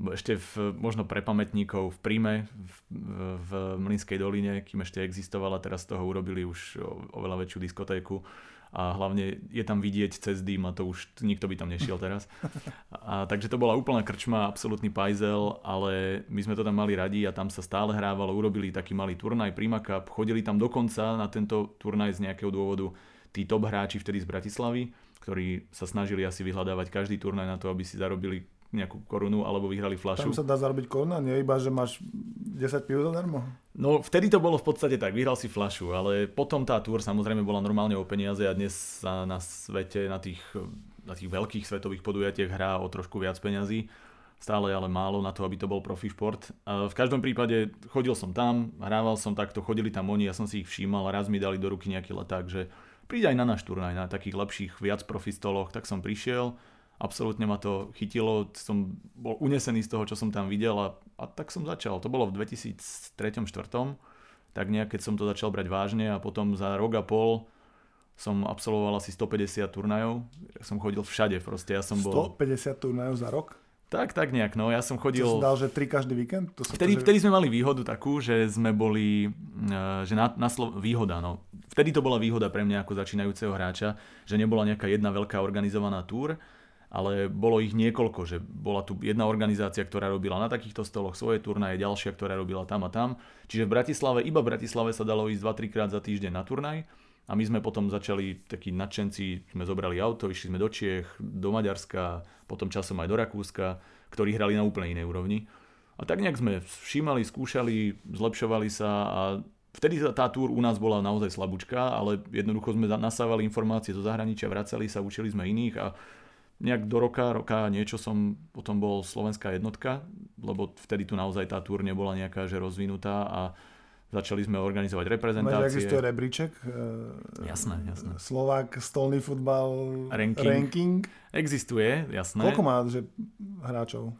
Ešte v, možno pre pamätníkov v Príme, v, v Mlinskej doline, kým ešte existovala, teraz z toho urobili už oveľa väčšiu diskotéku a hlavne je tam vidieť cez dým a to už nikto by tam nešiel teraz. A, takže to bola úplná krčma, absolútny pajzel, ale my sme to tam mali radi a tam sa stále hrávalo, urobili taký malý turnaj Prima Cup, chodili tam dokonca na tento turnaj z nejakého dôvodu tí top hráči vtedy z Bratislavy, ktorí sa snažili asi vyhľadávať každý turnaj na to, aby si zarobili nejakú korunu alebo vyhrali flašu. Tam sa dá zarobiť koruna, nie iba, že máš 10 piv zadarmo? No vtedy to bolo v podstate tak, vyhral si flašu, ale potom tá túr samozrejme bola normálne o peniaze a dnes sa na svete, na tých, na tých veľkých svetových podujatiach hrá o trošku viac peňazí. Stále ale málo na to, aby to bol profi šport. V každom prípade chodil som tam, hrával som takto, chodili tam oni, ja som si ich všímal a raz mi dali do ruky nejaký leták, že príď aj na náš turnaj, na takých lepších, viac profi stoloch, tak som prišiel absolútne ma to chytilo, som bol unesený z toho, čo som tam videl a, a tak som začal. To bolo v 2003-2004, tak nejak keď som to začal brať vážne a potom za rok a pol som absolvoval asi 150 turnajov. Som chodil všade proste. Ja som bol... 150 turnajov za rok? Tak, tak nejak, no. Ja som chodil... Čo si dal, že tri každý víkend? To vtedy, to, že... vtedy sme mali výhodu takú, že sme boli, eh, že na, na Slo... výhoda, no. Vtedy to bola výhoda pre mňa ako začínajúceho hráča, že nebola nejaká jedna veľká organizovaná túr, ale bolo ich niekoľko, že bola tu jedna organizácia, ktorá robila na takýchto stoloch svoje turnaje, ďalšia, ktorá robila tam a tam. Čiže v Bratislave, iba v Bratislave sa dalo ísť 2-3 krát za týždeň na turnaj a my sme potom začali, takí nadšenci, sme zobrali auto, išli sme do Čiech, do Maďarska, potom časom aj do Rakúska, ktorí hrali na úplne inej úrovni. A tak nejak sme všímali, skúšali, zlepšovali sa a vtedy tá túr u nás bola naozaj slabúčka, ale jednoducho sme nasávali informácie zo zahraničia, vracali sa, učili sme iných a nejak do roka, roka niečo som potom bol slovenská jednotka, lebo vtedy tu naozaj tá túr nebola nejaká že rozvinutá a Začali sme organizovať reprezentácie. Máš, existuje rebríček? E, jasné, jasné. Slovák, stolný futbal, ranking. ranking. Existuje, jasné. Koľko má že, hráčov?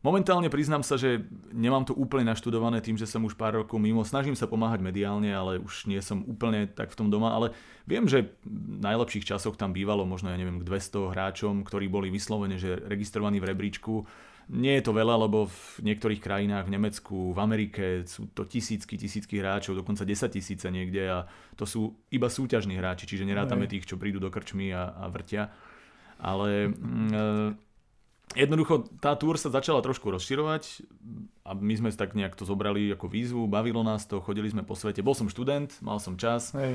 Momentálne priznám sa, že nemám to úplne naštudované tým, že som už pár rokov mimo. Snažím sa pomáhať mediálne, ale už nie som úplne tak v tom doma. Ale viem, že v najlepších časoch tam bývalo možno, ja neviem, k 200 hráčom, ktorí boli vyslovene že registrovaní v rebríčku nie je to veľa, lebo v niektorých krajinách, v Nemecku, v Amerike sú to tisícky, tisícky hráčov, dokonca 10 tisíce niekde a to sú iba súťažní hráči, čiže nerátame tých, čo prídu do krčmy a, a vrtia. Ale mm, e, jednoducho tá túr sa začala trošku rozširovať a my sme tak nejak to zobrali ako výzvu, bavilo nás to, chodili sme po svete. Bol som študent, mal som čas. Hej.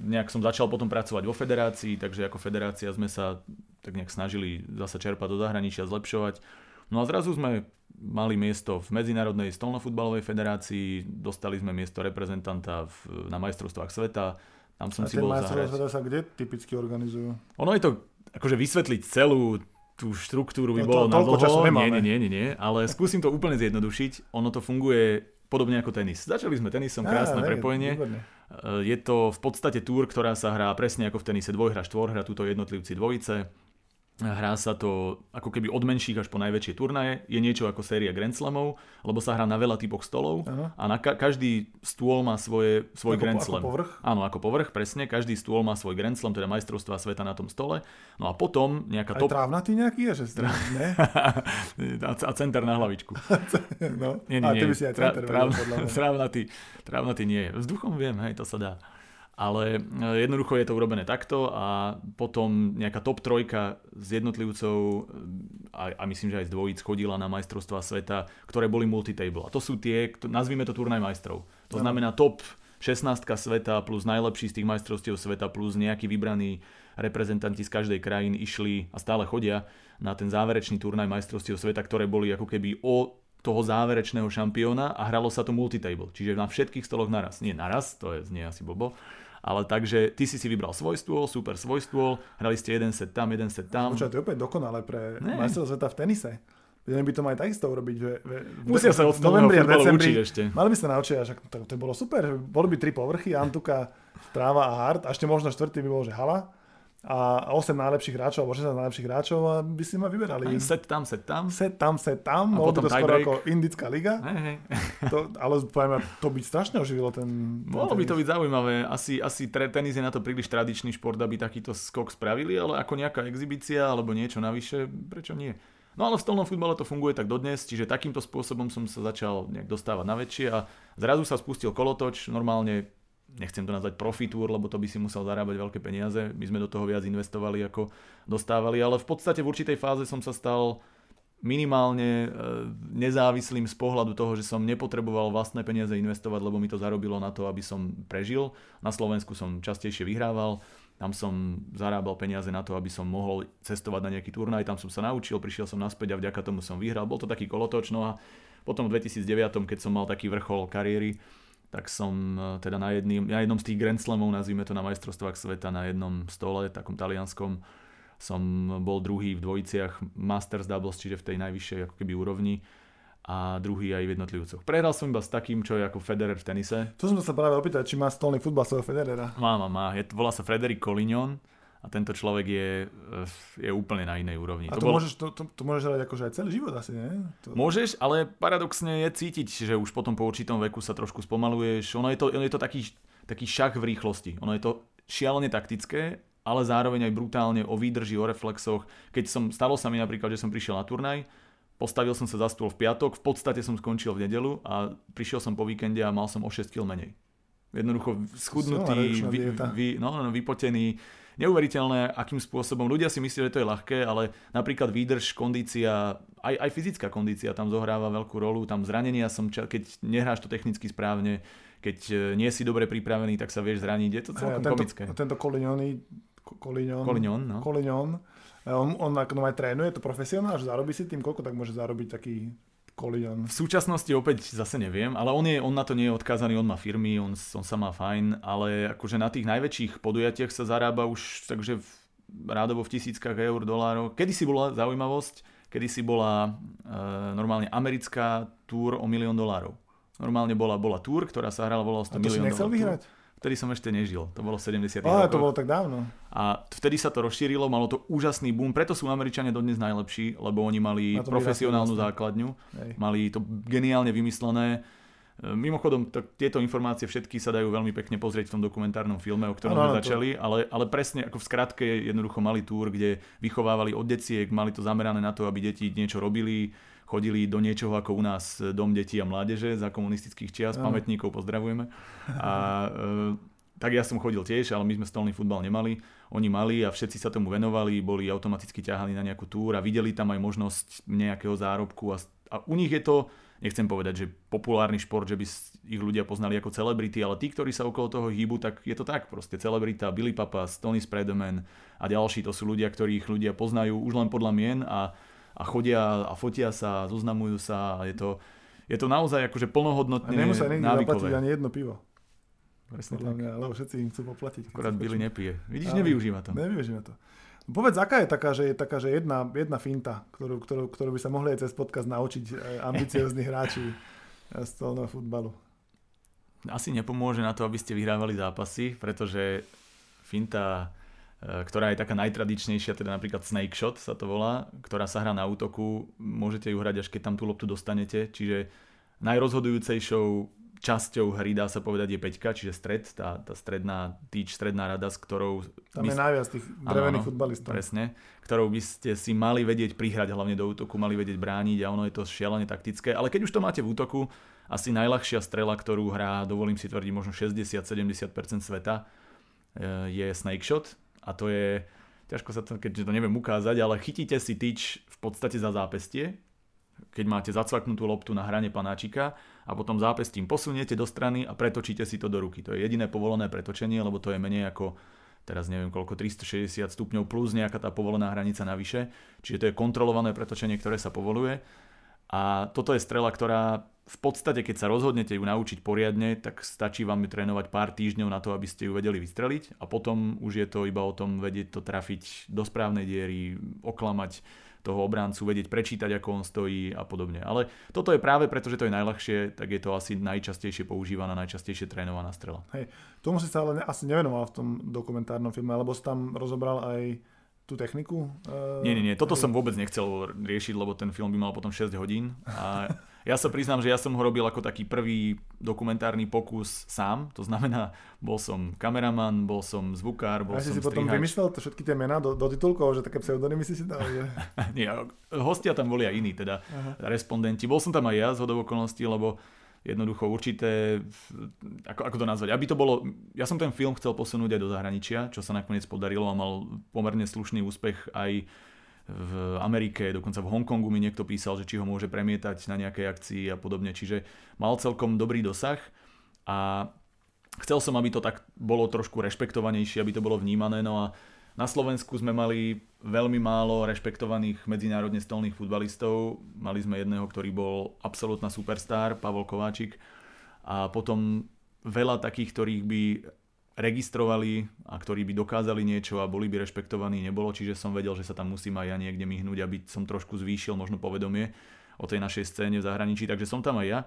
Nejak som začal potom pracovať vo federácii, takže ako federácia sme sa tak nejak snažili zase čerpať do zahraničia, zlepšovať. No a zrazu sme mali miesto v Medzinárodnej stolnofutbalovej federácii, dostali sme miesto reprezentanta v, na majstrovstvách sveta, tam som a si bol zahrať. sveta sa kde typicky organizujú? Ono je to, akože vysvetliť celú tú štruktúru by no, bolo to, na dlho. Nie, nie, nie, nie, ale skúsim to úplne zjednodušiť. Ono to funguje podobne ako tenis. Začali sme tenisom, krásne ja, prepojenie. Výborné. Je to v podstate túr, ktorá sa hrá presne ako v tenise dvojhra, štvorhra, túto jednotlivci dvojice. Hrá sa to ako keby od menších až po najväčšie turnaje. Je niečo ako séria Grand Slamov, lebo sa hrá na veľa typoch stolov Aha. a na ka- každý stôl má svoje, svoj ako, Grand Slam. Ako povrch? Áno, ako povrch, presne. Každý stôl má svoj Grand Slam, teda majstrovstvá sveta na tom stole. No a potom nejaká top... Aj trávnatý nejaký je, že Trá... ne? a center na hlavičku. no. Nie, nie, nie. A ty by si aj center Trá... Trávnatý, trávnatý nie je. Vzduchom viem, hej, to sa dá. Ale e, jednoducho je to urobené takto a potom nejaká top trojka z jednotlivcov e, a, a myslím, že aj z dvojíc chodila na majstrovstvá sveta, ktoré boli multitable. A to sú tie, nazvime to turnaj majstrov. To znamená top 16 sveta plus najlepší z tých majstrovstiev sveta plus nejakí vybraní reprezentanti z každej krajiny išli a stále chodia na ten záverečný turnaj majstrovstiev sveta, ktoré boli ako keby o toho záverečného šampióna a hralo sa to multitable, čiže na všetkých stoloch naraz. Nie naraz, to je znie asi bobo, ale takže ty si si vybral svoj stôl, super svoj stôl, hrali ste jeden set tam, jeden set tam. Počúva, to je úplne dokonalé pre majstrov sveta v tenise. Vedeli by to mali takisto urobiť. Že, Musia sa od a decembri. ešte. Mali by sa naučiť, že to, to bolo super. Boli by tri povrchy, Antuka, Tráva a Hart. A ešte možno štvrtý by bol, že Hala a 8 najlepších hráčov alebo 16 najlepších hráčov a by si ma vyberali. Aj set tam, set tam. Set tam, set tam. A Bolo to skoro ako Indická liga. Hey, hey. To, ale poviem, to by strašne oživilo ten, ten Mohlo by to byť zaujímavé. Asi, asi tenis je na to príliš tradičný šport, aby takýto skok spravili, ale ako nejaká exibícia alebo niečo navyše, prečo nie? No ale v stolnom futbale to funguje tak dodnes, čiže takýmto spôsobom som sa začal nejak dostávať na väčšie a zrazu sa spustil kolotoč, normálne nechcem to nazvať profitúr, lebo to by si musel zarábať veľké peniaze. My sme do toho viac investovali, ako dostávali, ale v podstate v určitej fáze som sa stal minimálne e, nezávislým z pohľadu toho, že som nepotreboval vlastné peniaze investovať, lebo mi to zarobilo na to, aby som prežil. Na Slovensku som častejšie vyhrával, tam som zarábal peniaze na to, aby som mohol cestovať na nejaký turnaj, tam som sa naučil, prišiel som naspäť a vďaka tomu som vyhral. Bol to taký kolotoč, no a potom v 2009, keď som mal taký vrchol kariéry, tak som e, teda na, jedný, na jednom z tých Grand Slamov, nazvime to na majstrovstvách sveta, na jednom stole, takom talianskom, som bol druhý v dvojiciach Masters Doubles, čiže v tej najvyššej ako keby úrovni a druhý aj v jednotlivcoch. Prehral som iba s takým, čo je ako Federer v tenise. To som sa práve opýtať, či má stolný futbal svojho Federera. Má, má, má. Je, volá sa Frederic Collignon a tento človek je, eh, je úplne na inej úrovni. A to, to, bol... môžeš, to, to, to môžeš hrať akože aj celý život asi, nie? To... Môžeš, ale paradoxne je cítiť, že už potom po určitom veku sa trošku spomaluješ. Ono je to, ono je to taký, taký šach v rýchlosti. Ono je to šialene taktické, ale zároveň aj brutálne o výdrži, o reflexoch. Keď som, stalo sa mi napríklad, že som prišiel na turnaj, postavil som sa za stôl v piatok, v podstate som skončil v nedelu a prišiel som po víkende a mal som o 6 kg menej. Jednoducho schudnutý, vy, vy, no, no, vypotený, neuveriteľné, akým spôsobom. Ľudia si myslia, že to je ľahké, ale napríklad výdrž, kondícia, aj, aj fyzická kondícia tam zohráva veľkú rolu. Tam zranenia som, keď nehráš to technicky správne, keď e, nie si dobre pripravený, tak sa vieš zraniť. Je to celkom tento, komické. Tento Kolignon, Kolignon, no. Kolignon, e, on, on ako aj trénuje, to profesionál, že zarobí si tým, koľko tak môže zarobiť taký Kolian. V súčasnosti opäť zase neviem, ale on, je, on na to nie je odkázaný, on má firmy, on, on sa má fajn, ale akože na tých najväčších podujatiach sa zarába už takže v rádovo v tisíckach eur, dolárov. Kedy si bola zaujímavosť, kedy si bola e, normálne americká túr o milión dolárov. Normálne bola, bola túr, ktorá sa hrala, volala 100 milión dolárov. vyhrať? Vtedy som ešte nežil, to bolo 70 Ale to bolo tak dávno. A vtedy sa to rozšírilo, malo to úžasný boom, preto sú Američania dodnes najlepší, lebo oni mali profesionálnu základňu, Hej. mali to geniálne vymyslené. Mimochodom, to, tieto informácie všetky sa dajú veľmi pekne pozrieť v tom dokumentárnom filme, o ktorom sme začali, ale, ale presne ako v skratke jednoducho mali túr, kde vychovávali od deciek, mali to zamerané na to, aby deti niečo robili, chodili do niečoho ako u nás Dom detí a mládeže za komunistických čias, ano. pamätníkov pozdravujeme. A e, tak ja som chodil tiež, ale my sme stolný futbal nemali. Oni mali a všetci sa tomu venovali, boli automaticky ťahali na nejakú túr a videli tam aj možnosť nejakého zárobku a, a u nich je to nechcem povedať, že populárny šport, že by ich ľudia poznali ako celebrity, ale tí, ktorí sa okolo toho hýbu, tak je to tak proste. Celebrita, Billy Papa, Tony Spreaderman a ďalší, to sú ľudia, ktorých ľudia poznajú už len podľa mien a, a chodia a fotia sa, zoznamujú sa a je to, je to naozaj akože plnohodnotne a nemusia zaplatiť ani jedno pivo. Presne tak. Mňa, lebo všetci im chcú poplatiť. Akorát Billy nepije. Vidíš, nevyužíva to. Nevyužíva to. Povedz, aká je taká, že je taká, že jedna, jedna finta, ktorú, ktorú, ktorú by sa mohli aj cez podcast naučiť e, ambiciozní hráči stolného futbalu? Asi nepomôže na to, aby ste vyhrávali zápasy, pretože finta, ktorá je taká najtradičnejšia, teda napríklad snake shot sa to volá, ktorá sa hrá na útoku, môžete ju hrať až keď tam tú loptu dostanete, čiže najrozhodujúcejšou časťou hry, dá sa povedať, je peťka, čiže stred, tá, tá stredná týč, stredná rada, s ktorou... Tam je najviac tých drevených futbalistov. Presne, ktorou by ste si mali vedieť prihrať hlavne do útoku, mali vedieť brániť a ono je to šialene taktické. Ale keď už to máte v útoku, asi najľahšia strela, ktorú hrá, dovolím si tvrdiť, možno 60-70% sveta, e, je snake shot a to je, ťažko sa to, keďže to neviem ukázať, ale chytíte si tyč v podstate za zápestie, keď máte zacvaknutú loptu na hrane panáčika a potom zápestím posuniete do strany a pretočíte si to do ruky. To je jediné povolené pretočenie, lebo to je menej ako teraz neviem koľko, 360 stupňov plus nejaká tá povolená hranica navyše. Čiže to je kontrolované pretočenie, ktoré sa povoluje. A toto je strela, ktorá v podstate, keď sa rozhodnete ju naučiť poriadne, tak stačí vám ju trénovať pár týždňov na to, aby ste ju vedeli vystreliť a potom už je to iba o tom vedieť to trafiť do správnej diery, oklamať toho obráncu, vedieť prečítať, ako on stojí a podobne. Ale toto je práve preto, že to je najľahšie, tak je to asi najčastejšie používaná, najčastejšie trénovaná strela. Hej, tomu si sa ale asi nevenoval v tom dokumentárnom filme, alebo si tam rozobral aj tú techniku? Uh, nie, nie, nie, toto hej. som vôbec nechcel riešiť, lebo ten film by mal potom 6 hodín a Ja sa priznám, že ja som ho robil ako taký prvý dokumentárny pokus sám, to znamená, bol som kameraman, bol som zvukár, bol a som si potom vymyslel to všetky tie mená do, do titulkov, že také pseudonymy si si dal? Že... Nie, hostia tam boli aj iní, teda Aha. respondenti. Bol som tam aj ja z hodov okolností, lebo jednoducho určité, ako, ako to nazvať, aby to bolo, ja som ten film chcel posunúť aj do zahraničia, čo sa nakoniec podarilo a mal pomerne slušný úspech aj v Amerike, dokonca v Hongkongu mi niekto písal, že či ho môže premietať na nejakej akcii a podobne. Čiže mal celkom dobrý dosah a chcel som, aby to tak bolo trošku rešpektovanejšie, aby to bolo vnímané. No a na Slovensku sme mali veľmi málo rešpektovaných medzinárodne stolných futbalistov. Mali sme jedného, ktorý bol absolútna superstar, Pavol Kováčik. A potom veľa takých, ktorých by registrovali a ktorí by dokázali niečo a boli by rešpektovaní, nebolo, čiže som vedel, že sa tam musím aj ja niekde myhnúť, aby som trošku zvýšil možno povedomie o tej našej scéne v zahraničí, takže som tam aj ja,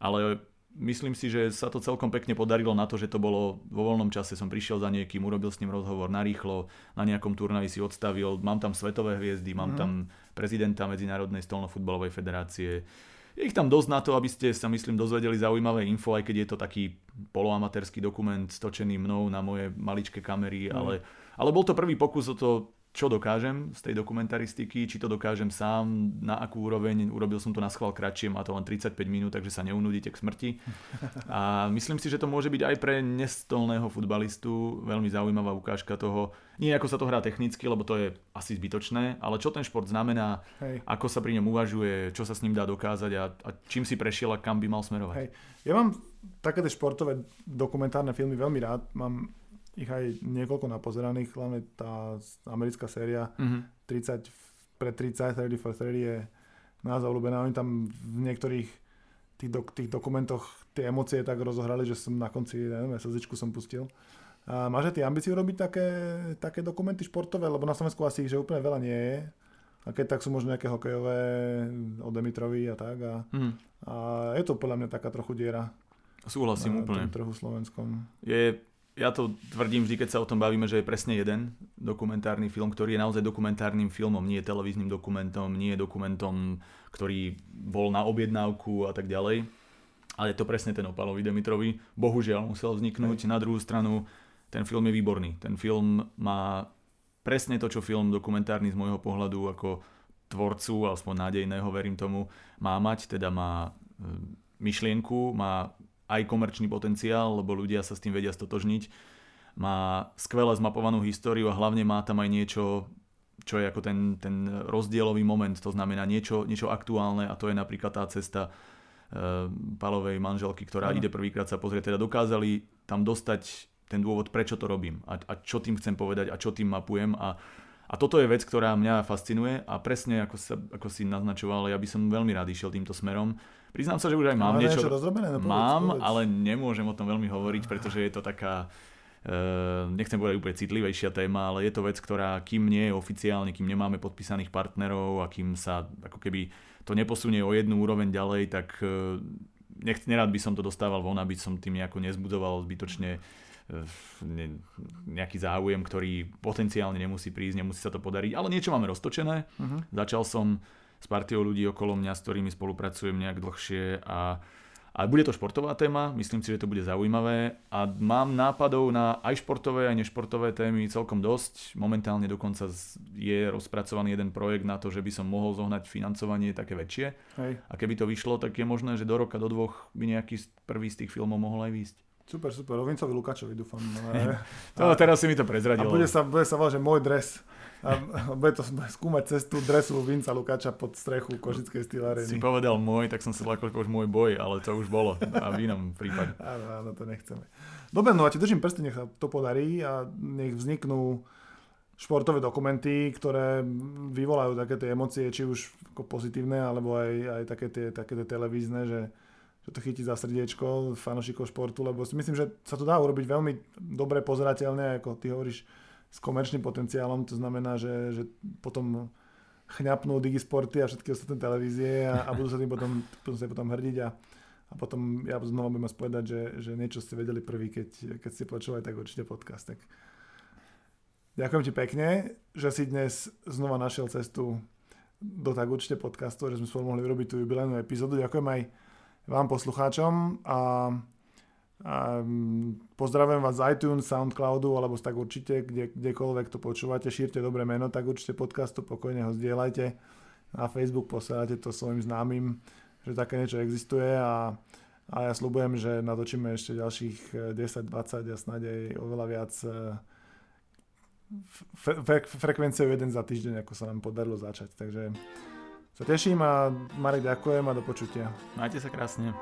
ale myslím si, že sa to celkom pekne podarilo na to, že to bolo vo voľnom čase, som prišiel za niekým, urobil s ním rozhovor narýchlo, na nejakom turnaji si odstavil, mám tam svetové hviezdy, mám mm. tam prezidenta Medzinárodnej stolnofutbalovej federácie, je ich tam dosť na to, aby ste sa myslím dozvedeli zaujímavé info, aj keď je to taký poloamatérsky dokument stočený mnou na moje maličké kamery, mm. ale, ale bol to prvý pokus o to čo dokážem z tej dokumentaristiky, či to dokážem sám, na akú úroveň, urobil som to na schvál kratšie, má to len 35 minút, takže sa neunudíte k smrti. A myslím si, že to môže byť aj pre nestolného futbalistu veľmi zaujímavá ukážka toho, nie ako sa to hrá technicky, lebo to je asi zbytočné, ale čo ten šport znamená, Hej. ako sa pri ňom uvažuje, čo sa s ním dá dokázať a, a čím si prešiel a kam by mal smerovať. Hej. Ja mám takéto športové dokumentárne filmy veľmi rád. Mám ich aj niekoľko napozeraných, hlavne tá americká séria mm-hmm. 30 pre 30, 30 for 30 je nás obľúbená. Oni tam v niektorých tých, do, tých dokumentoch tie emócie tak rozohrali, že som na konci, neviem, slzičku som pustil. A máš ty ambíciu robiť také, také dokumenty športové, lebo na Slovensku asi ich že úplne veľa nie je. A keď tak sú možno nejaké hokejové od Demitrovi a tak. A, mm. a je to podľa mňa taká trochu diera. Súhlasím na úplne. trhu slovenskom. Je, ja to tvrdím vždy, keď sa o tom bavíme, že je presne jeden dokumentárny film, ktorý je naozaj dokumentárnym filmom, nie je televíznym dokumentom, nie je dokumentom, ktorý bol na objednávku a tak ďalej. Ale je to presne ten Opalovi Demitrovi. Bohužiaľ musel vzniknúť. Na druhú stranu ten film je výborný. Ten film má presne to, čo film dokumentárny z môjho pohľadu ako tvorcu, aspoň nádejného, verím tomu, má mať, teda má e, myšlienku, má aj komerčný potenciál, lebo ľudia sa s tým vedia stotožniť. Má skvelé zmapovanú históriu a hlavne má tam aj niečo, čo je ako ten, ten rozdielový moment, to znamená niečo, niečo aktuálne a to je napríklad tá cesta uh, Palovej manželky, ktorá ide prvýkrát sa pozrieť. Teda dokázali tam dostať ten dôvod, prečo to robím a, a čo tým chcem povedať a čo tým mapujem a, a toto je vec, ktorá mňa fascinuje a presne ako, sa, ako si naznačoval, ja by som veľmi rád išiel týmto smerom. Priznám sa, že už aj mám ale niečo. rozrobené, no, mám, povedz. ale nemôžem o tom veľmi hovoriť, pretože je to taká, uh, nechcem povedať úplne citlivejšia téma, ale je to vec, ktorá kým nie je oficiálne, kým nemáme podpísaných partnerov a kým sa ako keby to neposunie o jednu úroveň ďalej, tak uh, nech, nerád by som to dostával von, aby som tým nejako nezbudoval zbytočne nejaký záujem, ktorý potenciálne nemusí prísť, nemusí sa to podariť, ale niečo máme roztočené. Uh-huh. Začal som s partiou ľudí okolo mňa, s ktorými spolupracujem nejak dlhšie a a bude to športová téma, myslím si, že to bude zaujímavé a mám nápadov na aj športové, aj nešportové témy celkom dosť. Momentálne dokonca je rozpracovaný jeden projekt na to, že by som mohol zohnať financovanie také väčšie. Hej. A keby to vyšlo, tak je možné, že do roka, do dvoch by nejaký prvý z tých filmov mohol aj výjsť. Super, super. O Vincovi Lukáčovi dúfam. to, teraz si mi to prezradil. A bude sa, bude sa volať, že môj dres. A bude to skúmať cestu dresu Vinca Lukáča pod strechu Košickej stýlareny. Si povedal môj, tak som si zlakol už môj boj, ale to už bolo. A v inom prípade. Áno, áno, to nechceme. Dobre, no a ti držím prsty, nech sa to podarí a nech vzniknú športové dokumenty, ktoré vyvolajú také tie emócie, či už ako pozitívne, alebo aj, aj také, tie, také tie televízne, že že to chytí za srdiečko fanošikov športu, lebo si myslím, že sa to dá urobiť veľmi dobre pozerateľne, ako ty hovoríš, s komerčným potenciálom, to znamená, že, že potom chňapnú Digisporty a všetky ostatné televízie a, a budú sa tým potom, budú sa potom hrdiť a, a potom ja znova budem povedať, že, že niečo ste vedeli prvý, keď, keď ste počúvali, tak určite podcast. Tak. Ďakujem ti pekne, že si dnes znova našiel cestu do tak určite podcastu, že sme spolu mohli urobiť tú jubilejnú epizódu. Ďakujem aj vám poslucháčom a, a mm, pozdravujem vás z iTunes, Soundcloudu alebo tak určite, kde, kdekoľvek to počúvate, šírte dobré meno, tak určite podcastu pokojne ho zdieľajte na Facebook, posielajte to svojim známym, že také niečo existuje a, a ja slúbujem, že natočíme ešte ďalších 10, 20 a snáď aj oveľa viac fre- fre- frekvenciou jeden za týždeň, ako sa nám podarilo začať. Takže sa teším a Marek ďakujem a do počutia. Majte sa krásne.